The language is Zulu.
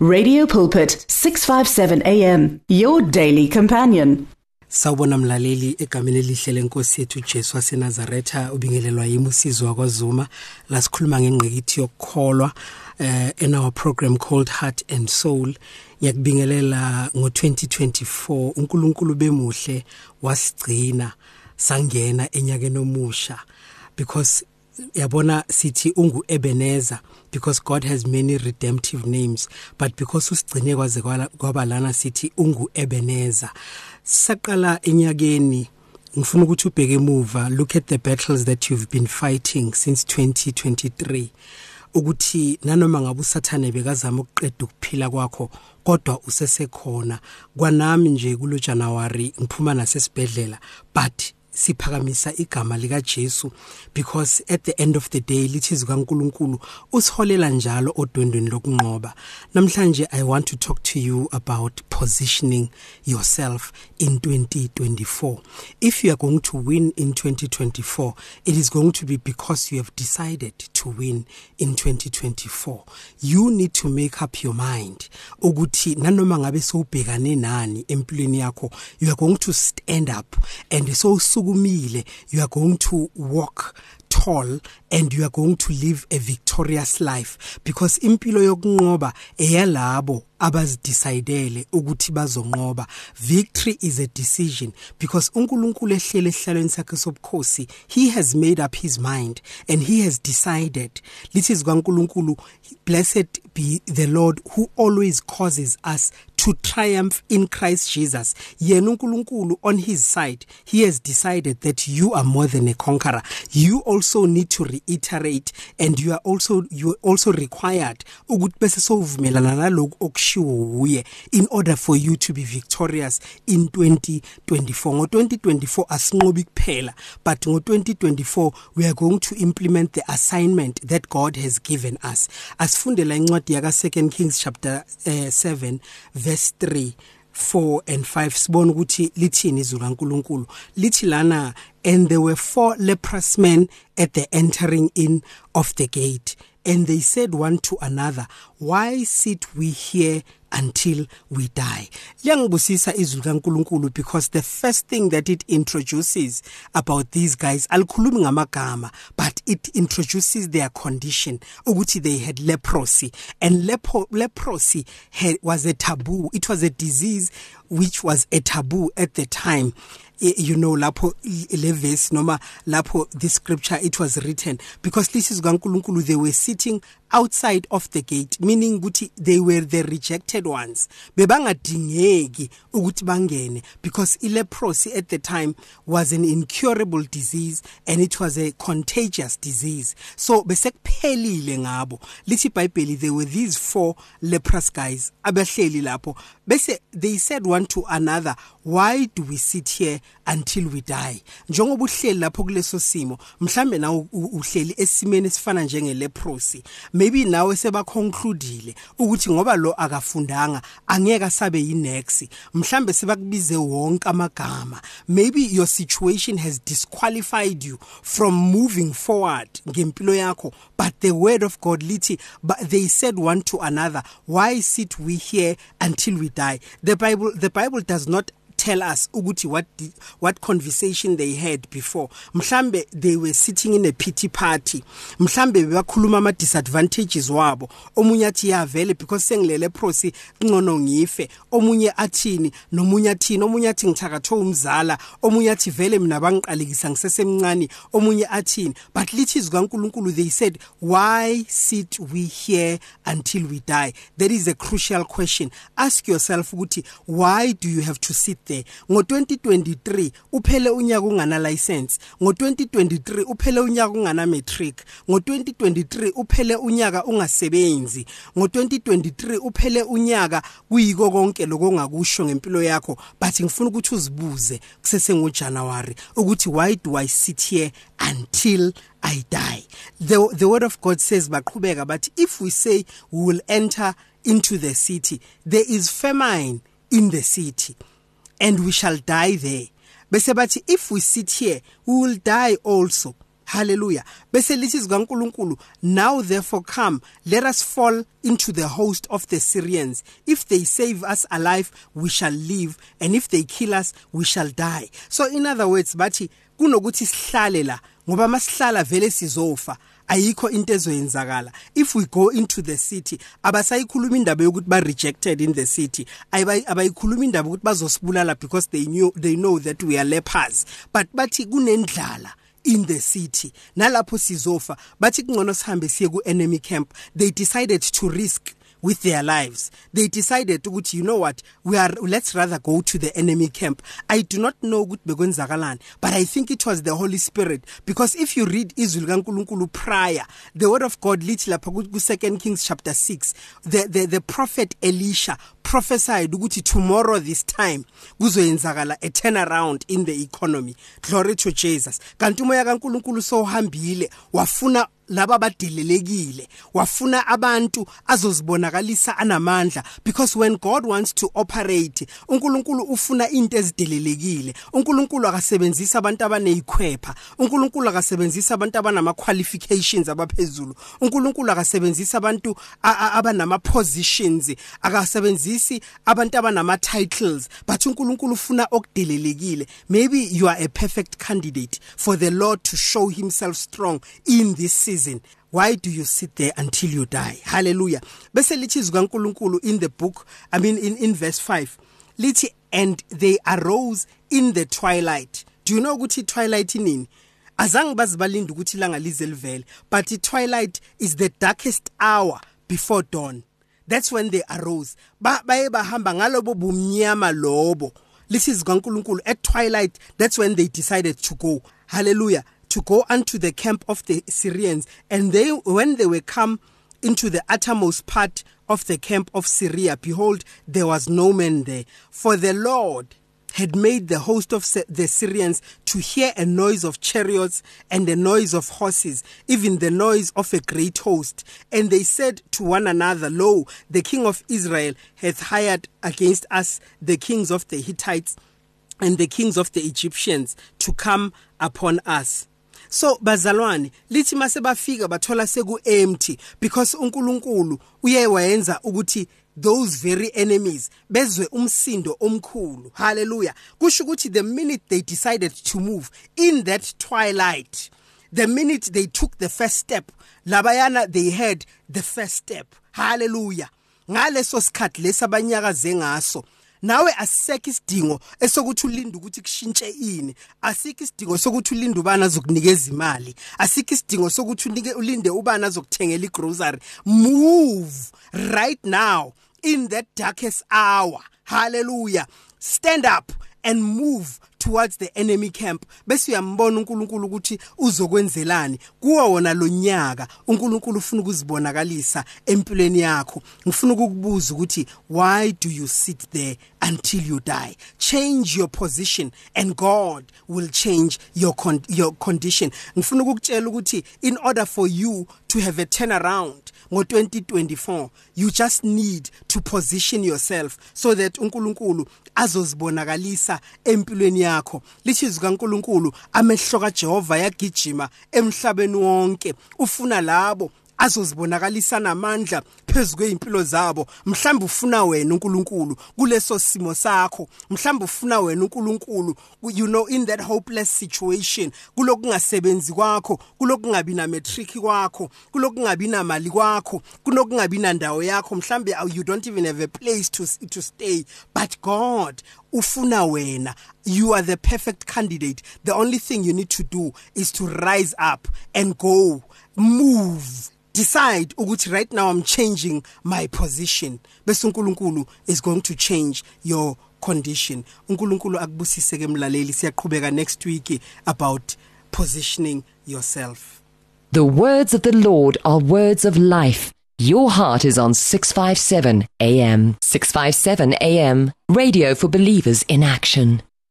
Radio Pulpit 657 AM your daily companion. Sawubona mlaleli egameni elihle lenkosi yethu Jesu waseNazaretha ubingelelwa yimi usizo wakwaZuma. La sikhuluma ngengqikithi yokukholwa uh, in our program called Heart and Soul. Ngiyakubingelela ngo2024 uNkulunkulu bemuhle wasigcina sangena enyakeni omusha because yabona sithi ungu Ebenezer because God has many redemptive names but because usigcine kwaze kwaba lana sithi ungu Ebenezer. Saqala enyakeni ngifuna ukuthi ubheke emuva look at the battles that you've been fighting since 2023 ukuthi nanoma ngabe usathane bekazama ukuqeda ukuphila kwakho kodwa usesekhona. Kwanami nje kulo January ngiphuma nasesibedlela but siphakamisa igama lika Jesu because at the end of the day lithi zikaNkuluNkulu usiholela njalo odwendweni lokunqoba. Namhlanje i want to talk to you about positioning yourself in 2024 if you are going to win in 2024 it is going to be because you have decided to win in 2024 you need to make up your mind ukuthi nanoma ngabe sowubhekane nani empilweni yakho you are going to stand up and so you are going to walk tall and you are going to live a victorious life. Because impilo yokunqoba eyalabo abazidecidele ukuthi bazonqoba. Victory is a decision. Because uNkulunkulu ehlele ehlalweni sakhe sobukhosi he has made up his mind and he has decided. Lithi zikaNkulunkulu blessed be the Lord who always causes us to triumph in Christ Jesus. Yena uNkulunkulu on his side he has decided that you are more than a conqueror. You also need to reiterate and you are also you are also required ukuthi bese sovumelana nalokho okushiwo uye in order for you to be victorious in 2024 ngo 2024 asinqobi kuphela but ngo 2024 we are going to implement the assignment that God has given us. Asifundela incwadi yaka 2 Kings chapter uh, 7 verse 3 4 and 5 sibona ukuthi lithini izwi kaNkuluNkulu. Lithi lana and there were four leprous men at the entering in of the gate and they said one to another why sit we here until we die. Liyangibusisa izwi kaNkuluNkulu because the first thing that it introduces about these guys alikhulumi ngamagama but it introduces their condition ukuthi they had leprosy. And lepo, leprosy had, was a taboo. It was a disease which was a taboo at the time. You know lapho le verse noma lapho this scripture it was written. Because this is kaNkuluNkulu they were sitting outside of the gate meaning ukuthi they were the rejected ones. Bebangadingeki ukuthi bangene because leprosy at the time was an incurable disease and it was a contagious disease. So besekuphelile ngabo. Lithi iBhayibheli there were these four leprous guys abahleli lapho. Bese they said one to another why do we sit here until we die? Njengoba uhleli lapho kuleso simo mhlambe na uhleli esimeni esifana njenge leprosy maybe nawe sebaconcludeile ukuthi ngoba lo akafundanga angeke asabe yinex mhlambe sebakubize wonke amagama. Maybe your situation has disqualified you from moving forward ngempilo yakho but the word of God lithi but they said one to another why sit we here until we die? The bible the bible does not tell us ukuthi what what conversation they had before. Mhlambe they were sitting in a pity party. Mhlambe bebakhuluma ama disadvantages wabo. Omunye athi ya vele because sengilele prosi ngcono ngife. Omunye athini nomunye athini? Omunye athi ngithakatho umzala. Omunye athi vele mina bangiqalekisa ngisesemncane. Omunye athini? But lithi zikaNkuluNkulu they said why sit we here until we die? That is a crucial question. Ask yourself ukuthi why do you have to sit there ngo2023 uphele unyaka ungana license ngo2023 uphele unyaka ungana matric ngo2023 uphele unyaka ungasebenzi ngo2023 uphele unyaka kuyiko konke lokongakusho ngempilo yakho. But ngifuna ukuthi uzibuze kusese ngoJanuary ukuthi why do I sit here until I die? The the word of God says baqhubeka bathi if we say we will enter into the city there is famine in the city. And we shall die there. Bese bathi if we sit here we will die also. Hallelujah. Bese lithi zikaNkuluNkulu now therefore come let us fall into the host of the Syrians. If they save us alive we shall live and if they kill us we shall die. So in other words bathi kunokuthi sihlale la ngoba masihlala vele sizofa ayikho into ezoyenzakala. If we go into the city abasayikhuluma indaba yokuthi ba rejected in the city. Abayikhuluma indaba ukuthi bazosibulala because they knew they know that we are lepers. But bathi kunendlala in the city. Nalapho sizofa bathi kungcono sihambe siye ku enemy camp. They decided to risk with their lives. They decided ukuthi you know what we are let's rather go to the enemy camp. I do not know ukuthi bekwenzakalani but i think it was the holy spirit. Because if you read izwi likaNkuluNkulu prior the word of god lithi lapha ku 2 kings chapter 6 the the the prophet elisha prophesied ukuthi tomorrow this time kuzoyenzakala a turnaround in the economy. Glory to jesus. Kanti umoya kaNkuluNkulu sohambile wafuna laba badelelekile wafuna abantu azozibonakalisa anamandla because when God wants to operate uNkulunkulu ufuna into ezidelelekile uNkulunkulu akasebenzisa abantu abaneyikhwepha. uNkulunkulu akasebenzisa abantu abanama qualifications abaphezulu. uNkulunkulu akasebenzisa abantu abanama positions akasebenzisi abantu abanama titles but uNkulunkulu ufuna okudelelekile maybe you are a perfect candidate for the Lord to show himself strong in this season why do you sit there until you die? Hallelujah. Bese lithi zikaNkuluNkulu in the book i mean in in verse 5 lithi and they arose in the twilight. Do you know ukuthi twilight inini? Azange bazibalinda ukuthi ilanga lize livele but twilight is the darkest hour before dawn. That's when they arose. Baye bahamba ngalobo bumnyama lobo. Lithi zikaNkuluNkulu at twilight that's when they decided to go. Hallelujah to go unto the camp of the Syrians and they when they were come into the uttermost part of the camp of Syria behold there was no man there for the Lord had made the host of the Syrians to hear a noise of chariots and the noise of horses, even the noise of a great host. And they said to one another, Lo, the king of Israel hath hired against us the kings of the Hittites and the kings of the Egyptians to come upon us. So bazalwane lithi mase bafika bathola seku empty because uNkulunkulu uyewayenza ukuthi those very enemies bezwe umsindo omkhulu. Hallelujah. Kusho ukuthi the minute they decided to move in that twilight the minute they took the first step labayana they had the first step. Hallelujah. Ngaleso sikhathi lesabanyakaze ngaso nawe asiseke isidingo esokuthi ulinde ukuthi kushintshe ini. Asikho isidingo sokuthi ulinde ubani azokunikeza imali. Asikho isidingo sokuthi unike ulinde ubani azokuthengela igrocery. Move right now in that darkest hour. Hallelujah. Stand up and move towards the enemy camp bese uyambona uNkulunkulu ukuthi uzokwenzelani kuwo wona lonyaka uNkulunkulu ufuna ukuzibonakalisa empilweni yakho ngifuna ukukubuza ukuthi why do you sit there until you die. Change your position and God will change your con your condition. Ngifuna ukukutshela ukuthi in order for you to have a turnaround ngo2024 you just need to position yourself so that uNkulunkulu azozibonakalisa empilweni yakho. Lichizwe kaNkulunkulu amehlo kaJehova yagijima emhlabeni wonke. Ufuna labo azozibonakalisa namandla phezulu kweimpilo zabo. Mhlawumbe ufuna wena uNkulunkulu kuleso simo sakho. Mhlawumbe ufuna wena uNkulunkulu you know in that hopeless situation kulokungasebenzi kwakho kulokungabi na matric kwakho kulokungabi na mali kwakho kunokungabi na ndawo yakho. Mhlawumbe you don't even have a place to to stay. But God ufuna wena. You are the perfect candidate. The only thing you need to do is to rise up and go. Move. Decide ukuthi right now I'm changing my position. Bese uNkulunkulu is going to change your condition. uNkulunkulu akubusise ke mlaleli. Siyaqhubeka next week about positioning yourself. The words of the Lord are words of life. Your heart is on 657 AM 657 AM radio for believers in action